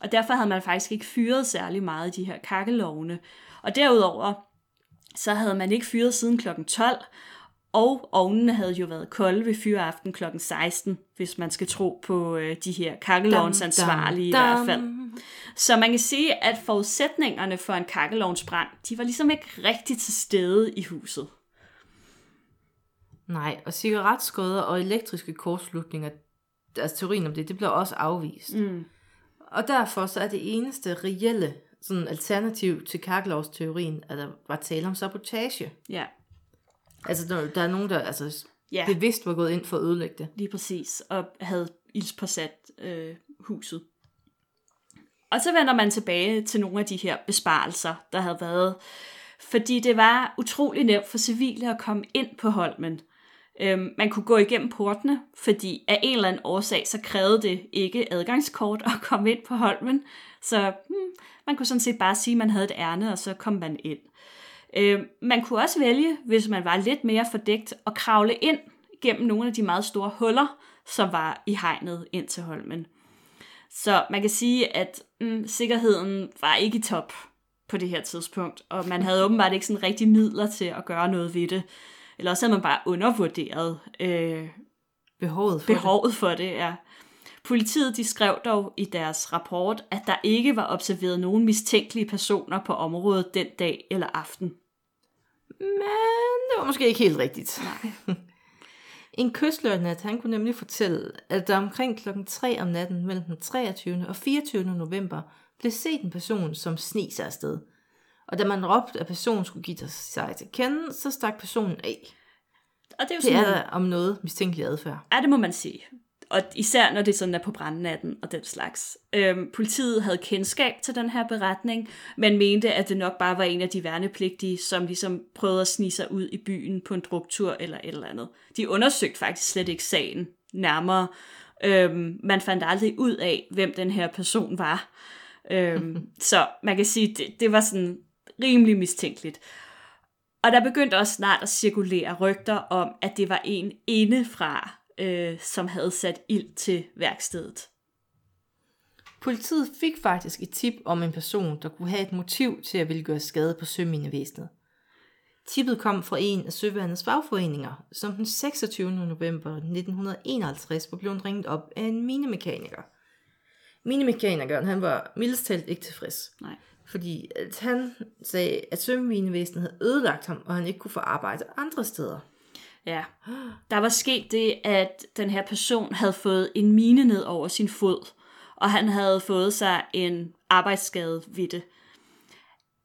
A: Og derfor havde man faktisk ikke fyret særlig meget i de her kakkelovne. Og derudover, så havde man ikke fyret siden kl. 12, og ovnene havde jo været kolde ved fyreaften kl. 16, hvis man skal tro på øh, de her kakkelovens ansvarlige i hvert fald. Så man kan sige, at forudsætningerne for en kakkelovnsbrand, de var ligesom ikke rigtig til stede i huset.
B: Nej, og cigaretskodder og elektriske kortslutninger, altså teorien om det, det blev også afvist.
A: Mm.
B: Og derfor så er det eneste reelle sådan alternativ til kakkelovsteorien, at der var tale om sabotage.
A: Ja,
B: Altså, der, der er nogen, der altså,
A: ja
B: bevidst var gået ind for at ødelægge det.
A: lige præcis. Og havde ildspåsat øh, huset. Og så vender man tilbage til nogle af de her besparelser, der havde været. Fordi det var utrolig nemt for civile at komme ind på Holmen. Øhm, man kunne gå igennem portene, fordi af en eller anden årsag, så krævede det ikke adgangskort at komme ind på Holmen. Så hmm, man kunne sådan set bare sige, at man havde et ærne, og så kom man ind. Øh, man kunne også vælge, hvis man var lidt mere fordækt, at kravle ind gennem nogle af de meget store huller, som var i hegnet ind til Holmen. Så man kan sige, at mm, sikkerheden var ikke i top på det her tidspunkt, og man havde åbenbart ikke sådan rigtig midler til at gøre noget ved det. Eller også havde man bare undervurderet øh,
B: Behovet for
A: behovet for det. Ja. Politiet de skrev dog i deres rapport, at der ikke var observeret nogen mistænkelige personer på området den dag eller aften.
B: det. Men det var måske ikke helt rigtigt.
A: Nej.
B: En kystløjtnant, han kunne nemlig fortælle, at der omkring klokken 3 om natten mellem den 23. og 24. november blev set en person, som sne sig afsted. Og da man råbte, at personen skulle give sig til kende, så stak personen af.
A: Og det er jo
B: Det
A: sådan,
B: er om noget mistænkelig adfærd.
A: Ja, det må man sige. Og især når det sådan er på brandnatten og den slags. Øhm, politiet havde kendskab til den her beretning, men mente, at det nok bare var en af de værnepligtige, som ligesom prøvede at snige sig ud i byen på en druktur eller et eller andet. De undersøgte faktisk slet ikke sagen nærmere. Øhm, man fandt aldrig ud af, hvem den her person var. Øhm, så man kan sige, det, det var sådan rimelig mistænkeligt. Og der begyndte også snart at cirkulere rygter om, at det var en indefra, øh, som havde sat ild til værkstedet.
B: Politiet fik faktisk et tip om en person, der kunne have et motiv til at ville gøre skade på søminevæsenet. Tippet kom fra en af søværnets fagforeninger, som den 26. november 1951 var blevet ringet op af en minemekaniker. Minemekanikeren han var mildest talt ikke tilfreds,
A: Nej
B: fordi at han sagde, at søminevæsenet havde ødelagt ham, og han ikke kunne få arbejde andre steder.
A: Ja. Der var sket det, at den her person havde fået en mine ned over sin fod, og han havde fået sig en arbejdsskade ved det.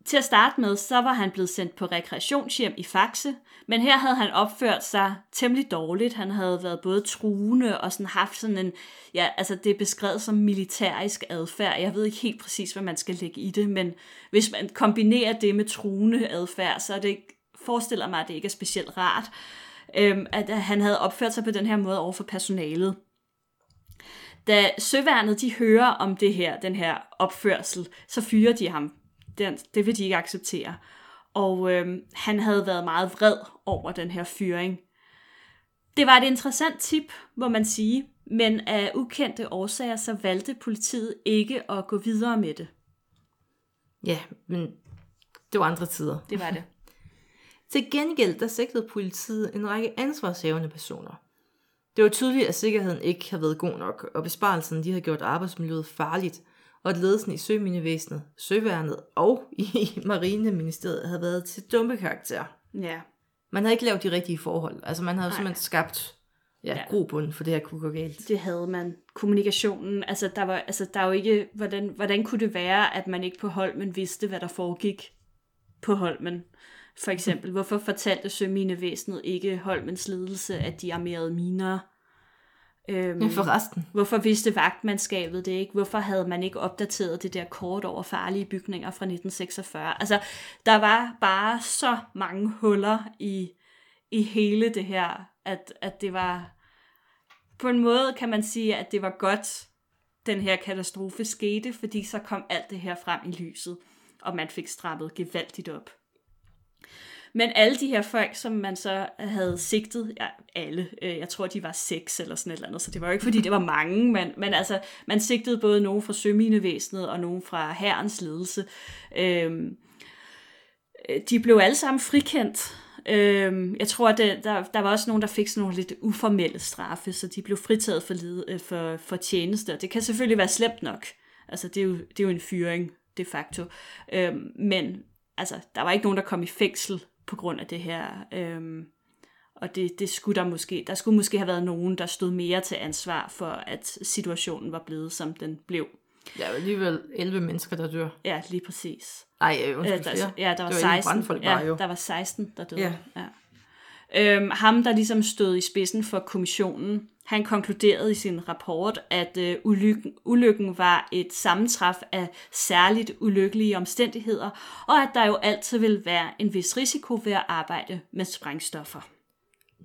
A: Til at starte med, så var han blevet sendt på rekreationshjem i Faxe, men her havde han opført sig temmelig dårligt. Han havde været både truende og sådan haft sådan en, ja, altså det er beskrevet som militærisk adfærd. Jeg ved ikke helt præcis, hvad man skal lægge i det, men hvis man kombinerer det med truende adfærd, så er det, forestiller mig, at det ikke er specielt rart, øhm, at han havde opført sig på den her måde over for personalet. Da søværnet de hører om det her, den her opførsel, så fyrer de ham. Den, det vil de ikke acceptere. Og øhm, han havde været meget vred over den her fyring. Det var et interessant tip, må man sige, men af ukendte årsager, så valgte politiet ikke at gå videre med det.
B: Ja, men det var andre tider.
A: Det var det.
B: Til gengæld, der sigtede politiet en række ansvarshævende personer. Det var tydeligt, at sikkerheden ikke havde været god nok, og besparelsen de havde gjort arbejdsmiljøet farligt, og at ledelsen i Søminevæsenet, Søværnet og i Marineministeriet havde været til dumme karakter.
A: Ja,
B: Man havde ikke lavet de rigtige forhold. Altså man havde
A: Nej.
B: simpelthen skabt ja,
A: Ja.
B: grobund for det her kunne gå galt.
A: det havde man. Kommunikationen, altså der var, altså der er jo ikke, hvordan, hvordan kunne det være, at man ikke på Holmen vidste, hvad der foregik på Holmen? For eksempel, hvorfor fortalte Søminevæsenet ikke Holmens ledelse, at de armerede miner? Øhm,
B: Ja, forresten.
A: Hvorfor vidste vagtmandskabet det ikke? Hvorfor havde man ikke opdateret det der kort over farlige bygninger fra 1946? Altså, der var bare så mange huller i, i hele det her, at, at det var... På en måde kan man sige, at det var godt, den her katastrofe skete, fordi så kom alt det her frem i lyset, og man fik strappet gevaldigt op. Men alle de her folk, som man så havde sigtet, ja, alle, øh, jeg tror, de var seks eller sådan et eller andet, så det var jo ikke, fordi det var mange, men, men altså, man sigtede både nogen fra søminevæsenet og nogen fra herrens ledelse. Øhm, øh, de blev alle sammen frikendt. Øhm, jeg tror, at det, der, der var også nogen, der fik sådan nogle lidt uformelle straffe, så de blev fritaget for, led, øh, for, for tjeneste. Og det kan selvfølgelig være slemt nok. Altså, det er jo, det er jo en fyring, de facto. Øhm, men altså, der var ikke nogen, der kom i fængsel på grund af det her. Øhm, og det, det skulle der måske, der skulle måske have været nogen, der stod mere til ansvar for, at situationen var blevet, som den blev.
B: Der er jo alligevel 11 mennesker, der dør.
A: Ja, lige præcis.
B: Nej, undskyld,
A: Øh, der, ja, der var,
B: Det var
A: 16.
B: brandfolk
A: ja,
B: jo.
A: der var 16, der døde.
B: Ja.
A: Ja. Øhm, ham, der ligesom stod i spidsen for kommissionen, han konkluderede i sin rapport, at øh, ulykken, ulykken var et sammentræf af særligt ulykkelige omstændigheder, og at der jo altid vil være en vis risiko ved at arbejde med sprængstoffer.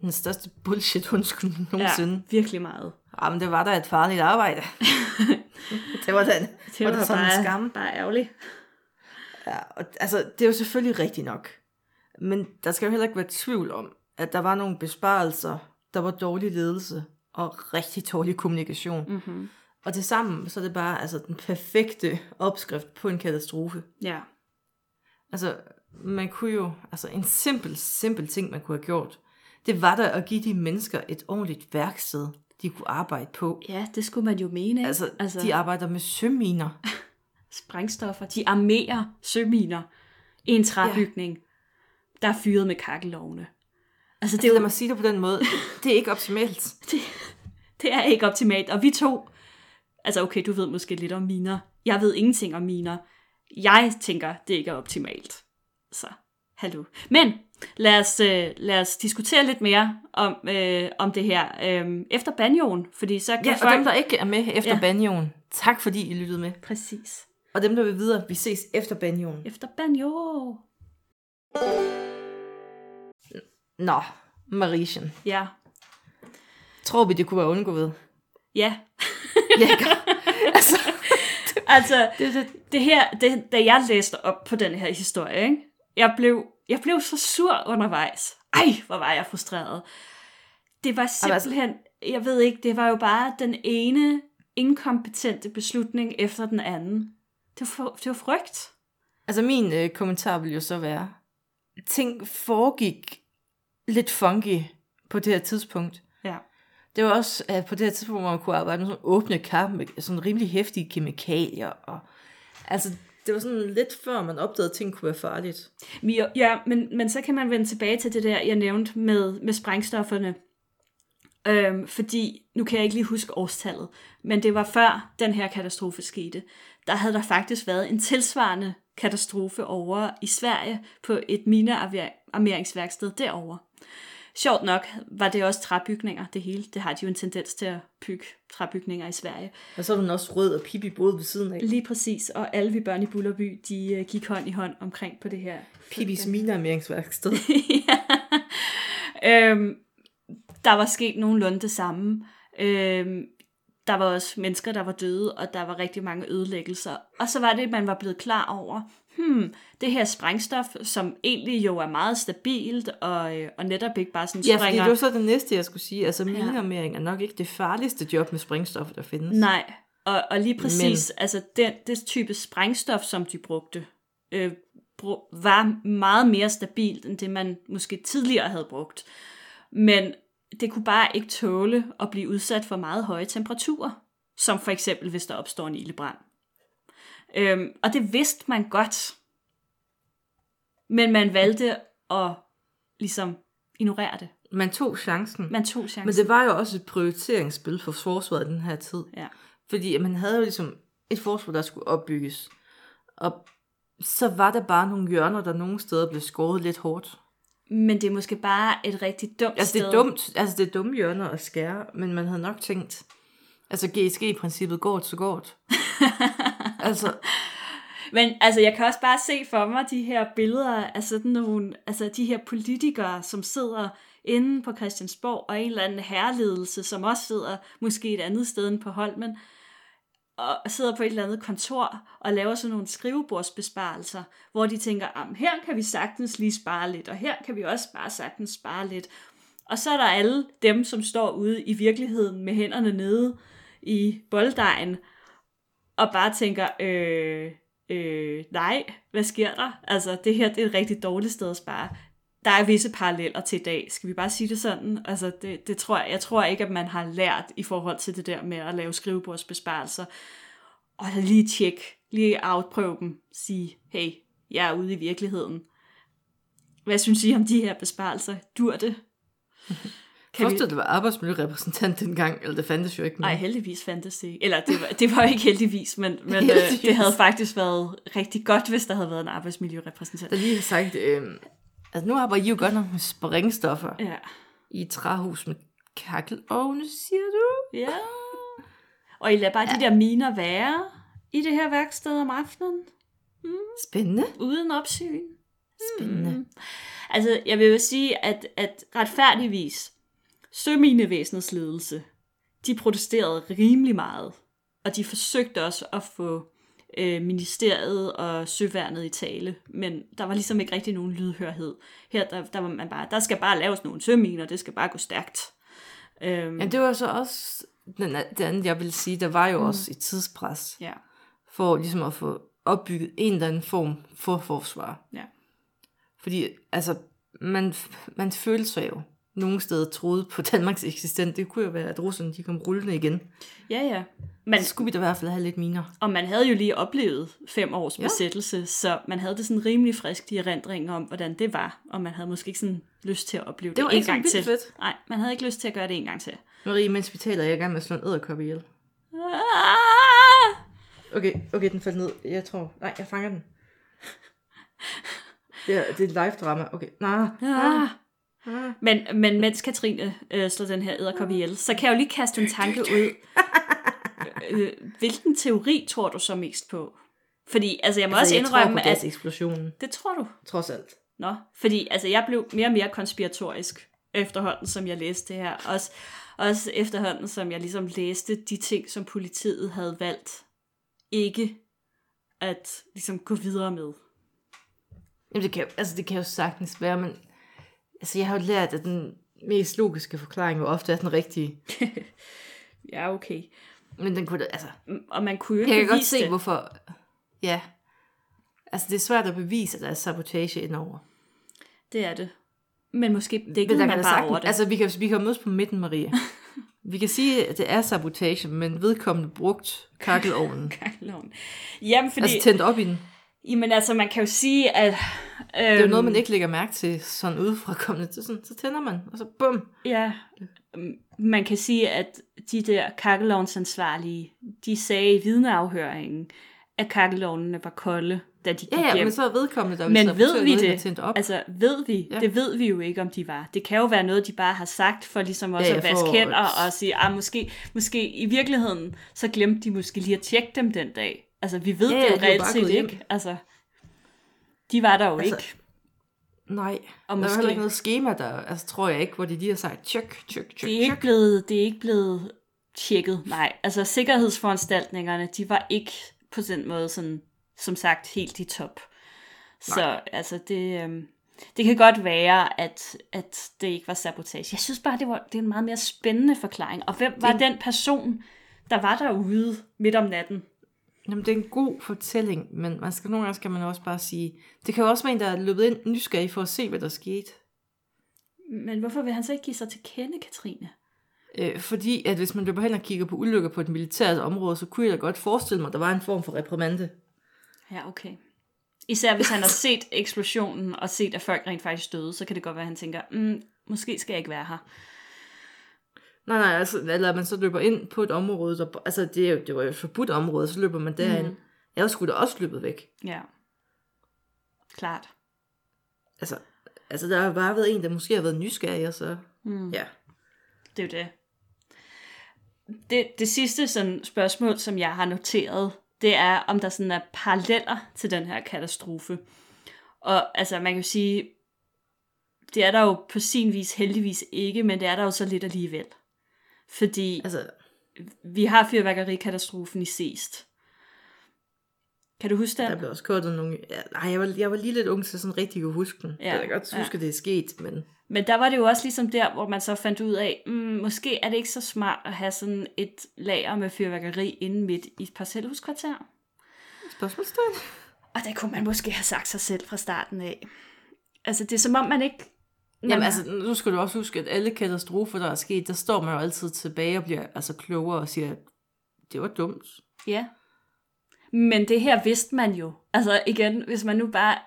B: Den største bullshit undskyld nogensinde.
A: Ja, virkelig meget.
B: Ja. Jamen, det var da et farligt arbejde. det var da,
A: Det var,
B: da sådan
A: bare,
B: en skam.
A: bare ærgerligt.
B: Ja, og, altså, det er jo selvfølgelig rigtigt nok. Men der skal jo heller ikke være tvivl om, at der var nogle besparelser, der var dårlig ledelse og rigtig dårlig kommunikation.
A: Mm-hmm.
B: Og til sammen, så er det bare altså, den perfekte opskrift på en katastrofe.
A: Ja.
B: Altså, man kunne jo, altså en simpel, simpel ting, man kunne have gjort, det var da at give de mennesker et ordentligt værksted, de kunne arbejde på.
A: ja, det skulle man jo mene. Ikke?
B: Altså, altså de arbejder med søminer.
A: sprængstoffer. De armerer søminer i en træbygning, ja. der er fyret med kakkelovne. Altså, det er,
B: Lad
A: jo,
B: mig sige det på den måde. Det er ikke optimalt.
A: det, det er ikke optimalt. Og vi to, altså okay, du ved måske lidt om miner. Jeg ved ingenting om miner. Jeg tænker, det ikke er optimalt. Så, hallo. Men lad os, øh, lad os diskutere lidt mere om, øh, om det her øh, efter banjoen. Fordi så kan
B: Ja, og
A: folk...
B: dem, der ikke er med efter
A: Ja.
B: banjoen, tak fordi I lyttede med.
A: Præcis.
B: Og dem, der vil videre, vi ses efter banjoen.
A: Efter banjo.
B: Nå, Marischen.
A: Ja.
B: Tror vi, det kunne være undgået?
A: Ja.
B: Ja, altså,
A: Altså,
B: det, det,
A: det her, det, da jeg læste op på den her historie, ikke? Jeg, blev, jeg blev så sur undervejs. Ej, hvor var jeg frustreret. Det var simpelthen, jeg ved ikke, det var jo bare den ene inkompetente beslutning efter den anden. Det var, det var frygt.
B: altså min øh, kommentar vil jo så være, ting foregik lidt funky på det her tidspunkt.
A: Ja.
B: Det var også øh, på det her tidspunkt, hvor man kunne arbejde med sådan åbne kar med sådan rimelig hæftige kemikalier. Og, altså, det var sådan lidt før man opdagede, at ting kunne være farligt.
A: Ja, men, men så kan man vende tilbage til det der, jeg nævnte med, med sprængstofferne. Øhm, fordi, nu kan jeg ikke lige huske årstallet, men det var før den her katastrofe skete. Der havde der faktisk været en tilsvarende katastrofe over i Sverige på et minearmeringsværksted derovre. Sjovt nok var det også træbygninger, det hele. Det har de jo en tendens til at bygge træbygninger i Sverige.
B: Og så er den også rød og Pippi boede ved siden af.
A: Lige præcis, og alle vi børn i Bullerby, de øh, gik hånd i hånd omkring på det her.
B: Pippis minearmeringsværksted.
A: ja. øhm, der var sket nogenlunde det samme. Øhm, der var også mennesker, der var døde, og der var rigtig mange ødelæggelser. Og så var det, at man var blevet klar over, hmm, det her sprængstof, som egentlig jo er meget stabilt, og, øh, og netop ikke bare sådan
B: Ja, fordi
A: springer...
B: det var så det næste, jeg skulle sige. Altså, minearmering er nok ikke det farligste job med sprængstoffer, der findes.
A: Nej, og, og lige præcis, Men... altså den, det type sprængstof, som de brugte, øh, var meget mere stabilt, end det man måske tidligere havde brugt. Men det kunne bare ikke tåle at blive udsat for meget høje temperaturer, som for eksempel hvis der opstår en ildebrand. Øhm, og det vidste man godt, men man valgte at ligesom ignorere det.
B: Man tog chancen.
A: Man tog chancen.
B: Men det var jo også et prioriteringsspil for forsvaret i den her tid.
A: Ja.
B: Fordi man havde jo ligesom et forsvar, der skulle opbygges. Og så var der bare nogle hjørner, der nogle steder blev skåret lidt hårdt.
A: Men det er måske bare et rigtig dumt
B: Altså
A: sted.
B: det er dumt, altså det er dumme hjørner at skære, men man havde nok tænkt, altså GSG-princippet går så godt. altså,
A: men altså, jeg kan også bare se for mig de her billeder af sådan nogle, altså de her politikere, som sidder inde på Christiansborg, og en eller anden herledelse, som også sidder måske et andet sted end på Holmen. og sidder på et eller andet kontor og laver sådan nogle skrivebordsbesparelser, hvor de tænker, at her kan vi sagtens lige spare lidt, og her kan vi også bare sagtens spare lidt. Og så er der alle dem, som står ude i virkeligheden med hænderne nede i bolddejen, og bare tænker, øh, øh, nej, hvad sker der? Altså, det her det er et rigtig dårligt sted at spare. Der er visse paralleller til i dag, skal vi bare sige det sådan? Altså, det, det tror jeg, jeg tror ikke, at man har lært i forhold til det der med at lave skrivebordsbesparelser. Og lige tjek, lige afprøve dem, sige, hey, jeg er ude i virkeligheden. Hvad synes I om de her besparelser? Dur det?
B: Kan Forstod, vi... det var arbejdsmiljørepræsentant dengang, eller det fandtes jo ikke
A: Nej, heldigvis fandtes det Eller det var, det var ikke heldigvis, men, men heldigvis. Øh, det havde faktisk været rigtig godt, hvis der havde været en arbejdsmiljørepræsentant.
B: Der lige har sagt, øh, altså nu arbejder I jo godt nok med springstoffer
A: ja.
B: i et træhus med kakkelovne, siger du?
A: Ja. Og I lader bare ja. de der miner være i det her værksted om aftenen.
B: Mm. Spændende.
A: Uden opsyn.
B: Spændende. Mm.
A: Altså, jeg vil jo sige, at, at retfærdigvis, Søminevæsenets ledelse, de protesterede rimelig meget, og de forsøgte også at få øh, ministeriet og søværnet i tale, men der var ligesom ikke rigtig nogen lydhørhed. Her der, der var man bare, der skal bare laves nogle søminer, det skal bare gå stærkt.
B: Øhm. Ja, det var så også, den, den jeg vil sige, der var jo mm. også et tidspres,
A: ja.
B: for ligesom at få opbygget en eller anden form for forsvar.
A: Ja.
B: Fordi, altså, man, man følte sig jo nogle steder troede på Danmarks eksistens. Det kunne jo være, at russerne de kom rullende igen.
A: Ja, ja.
B: Men, så skulle vi da i hvert fald have lidt miner.
A: Og man havde jo lige oplevet fem års ja. besættelse, så man havde det sådan rimelig frisk i erindringen om, hvordan det var. Og man havde måske ikke sådan lyst til at opleve det, det en gang til. Fedt. Nej, man havde ikke lyst til at gøre det en gang til.
B: Marie, mens vi taler, jeg er i gang med at slå en æderkop ihjel.
A: Ah!
B: Okay, okay, den faldt ned. Jeg tror... Nej, jeg fanger den. Det er, det er live drama. Okay, nej.
A: Ah. Ah. Men, men mens Katrine øh, slår den her æderkop ihjel, så kan jeg jo lige kaste en tanke ud. øh, hvilken teori tror du så mest på? Fordi, altså jeg må altså, også indrømme,
B: jeg tror på at... eksplosionen.
A: Det tror du?
B: Trods alt.
A: Nå, fordi altså jeg blev mere og mere konspiratorisk efterhånden, som jeg læste det her. Også, også efterhånden, som jeg ligesom læste de ting, som politiet havde valgt ikke at ligesom gå videre med.
B: Jamen det kan, altså det kan jo sagtens være, men Altså, jeg har jo lært, at den mest logiske forklaring jo ofte er den rigtige.
A: ja, okay.
B: Men den kunne, altså...
A: Og man kunne jo
B: Jeg kan godt se, det. hvorfor... Ja. Altså, det er svært at bevise, at der er sabotage indover.
A: Det er det. Men måske det ikke man bare sagt, over det.
B: Altså, vi kan, vi kan mødes på midten, Maria. vi kan sige, at det er sabotage, men vedkommende brugt kakkelovnen.
A: kakkelovnen. Jamen, fordi...
B: Altså tændt op i den.
A: Jamen altså, man kan jo sige, at...
B: Øhm, det er jo noget, man ikke lægger mærke til sådan udefra kommende. Så, sådan, så tænder man, og så bum.
A: Ja, man kan sige, at de der kakkelovnsansvarlige, de sagde i vidneafhøringen, at kakkelovnene var kolde, da de gik
B: ja, ja,
A: hjem.
B: men så er vedkommende, der
A: Men ved vi det? Op. Altså, ved vi? Ja. Det ved vi jo ikke, om de var. Det kan jo være noget, de bare har sagt, for ligesom også ja, at vaske hænder og sige, ah, måske, måske i virkeligheden, så glemte de måske lige at tjekke dem den dag. Altså, vi ved ja, det jo reelt set ikke. Altså, de var der jo altså, ikke.
B: Nej, og der måske, er ikke noget schema, der, altså, tror jeg ikke, hvor de lige har sagt, tjek, tjek, tjek,
A: det er ikke blevet, det er ikke blevet tjekket, nej. Altså, sikkerhedsforanstaltningerne, de var ikke på den måde, sådan, som sagt, helt i top. Så, nej. altså, det, øhm, det kan godt være, at, at det ikke var sabotage. Jeg synes bare, det var det er en meget mere spændende forklaring. Og hvem var det... den person, der var derude midt om natten?
B: Jamen, det er en god fortælling, men man skal, nogle gange skal man også bare sige, det kan jo også være en, der er løbet ind nysgerrig for at se, hvad der skete.
A: Men hvorfor vil han så ikke give sig til kende, Katrine?
B: Øh, fordi, at hvis man løber hen og kigger på ulykker på et militært område, så kunne jeg da godt forestille mig, at der var en form for reprimande.
A: Ja, okay. Især hvis han har set eksplosionen og set, at folk rent faktisk døde, så kan det godt være, at han tænker, mm, måske skal jeg ikke være her.
B: Nej, nej, altså, eller man så løber ind på et område, der, altså det, er jo, det var jo et forbudt område, så løber man derind. Mm. Jeg skulle da også løbet væk.
A: Ja, klart.
B: Altså, altså der har bare været en, der måske har været nysgerrig, og så, mm. ja.
A: Det er jo det. Det, det sidste sådan, spørgsmål, som jeg har noteret, det er, om der sådan er paralleller til den her katastrofe. Og altså, man kan jo sige, det er der jo på sin vis heldigvis ikke, men det er der jo så lidt alligevel. Fordi...
B: Altså,
A: vi har fyrværkerikatastrofen i Seest. Kan du huske den?
B: Der blev også kortet nogle... Ja, nej, jeg var, jeg var lige lidt ung, så sådan rigtig kunne huske den.
A: Ja,
B: Ja, jeg kan godt
A: ja.
B: huske, at det er sket, men...
A: Men der var det jo også ligesom der, hvor man så fandt ud af, mm, måske er det ikke så smart at have sådan et lager med fyrværkeri inde midt i et parcelhuskvarter.
B: Spørgsmålstegn?
A: Og det kunne man måske have sagt sig selv fra starten af. Altså, det er som om man ikke...
B: Jamen
A: man-
B: altså, nu skal du også huske, at alle katastrofer, der er sket, der står man jo altid tilbage og bliver altså klogere og siger, det var dumt.
A: Ja. Men det her vidste man jo. Altså igen, hvis man nu bare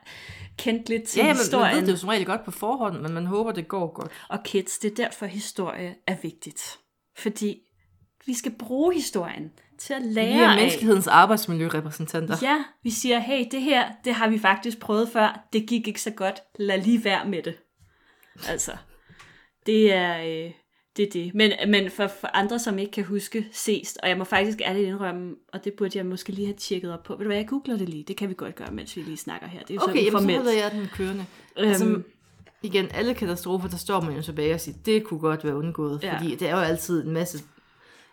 A: kendte lidt til
B: Ja, men man
A: historien.
B: ved det jo som regel godt på forhånd, men man håber, det går godt.
A: Og kids, det er derfor historie er vigtigt. Fordi vi skal bruge historien til at
B: Vi
A: lære
B: er
A: af.
B: menneskelighedens arbejdsmiljørepræsentanter.
A: Ja, vi siger, hey, det her, det har vi faktisk prøvet før. Det gik ikke så godt. Lad lige være med det. Altså, det er øh, det. Er det. Men, men for, for andre, som ikke kan huske Seest, og jeg må faktisk ærligt indrømme, og det burde jeg måske lige have tjekket op på. Ved du hvad, jeg googler det lige. Det kan vi godt gøre, mens vi lige snakker her. Det er jo
B: Okay,
A: sådan
B: jamen, så holder jeg den kørende.
A: Øhm,
B: Altså, igen, alle katastrofer, der står man jo tilbage og siger, det kunne godt være undgået,
A: Ja.
B: fordi det er jo altid en masse...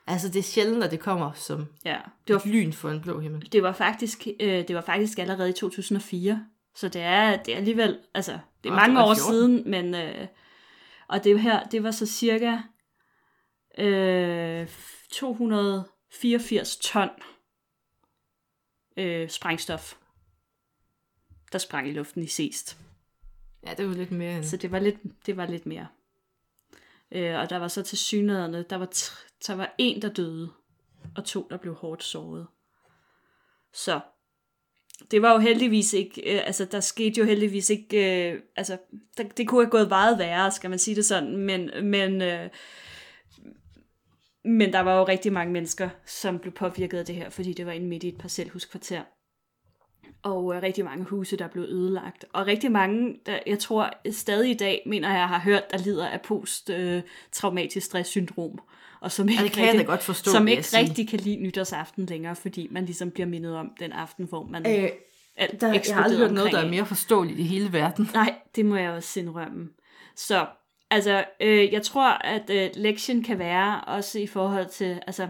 B: Altså, det er sjældent, at det kommer som
A: ja, det var
B: et lyn for en blå himmel.
A: det var faktisk, øh, det var faktisk allerede i 2004. Så det er, det er alligevel, altså, det er mange år
B: 14.
A: siden, men, øh, og det her, det var så cirka øh, 284 ton øh, sprængstof, der sprang i luften i Seest.
B: Ja, det var lidt mere end...
A: Så det var lidt, det var lidt mere. Øh, og der var så til synligheden, der var, der var en, der døde, og to, der blev hårdt såret. Så det var jo heldigvis ikke, øh, altså der skete jo heldigvis ikke, øh, altså der, det kunne have gået meget værre, skal man sige det sådan, men, men, øh, men der var jo rigtig mange mennesker, som blev påvirket af det her, fordi det var inde midt i et parcelhuskvarter. Og øh, rigtig mange huse, der blev ødelagt. Og rigtig mange, der, jeg tror stadig i dag, mener jeg har hørt, der lider af post-traumatisk øh, stresssyndrom. Og som ikke,
B: det kan jeg da godt forstå,
A: som ikke
B: jeg
A: rigtig kan lide nytårsaften længere, fordi man ligesom bliver mindet om den aften, hvor man
B: Øh,
A: alt
B: der, jeg har aldrig hørt noget, der er mere forståeligt i hele verden.
A: Nej, det må jeg også indrømme. Så, altså, øh, jeg tror, at øh, lektien kan være også i forhold til, altså,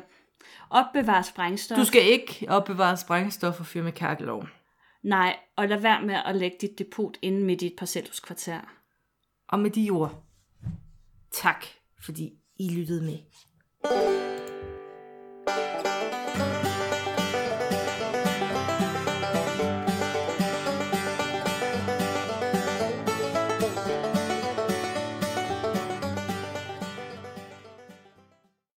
A: opbevare sprængstof.
B: Du skal ikke opbevare sprængstof og fyre med kakkeloven.
A: Nej, og lad være med at lægge dit depot inde midt i et parcelhuskvarter.
B: Og med de ord, tak, fordi I lyttede med. Música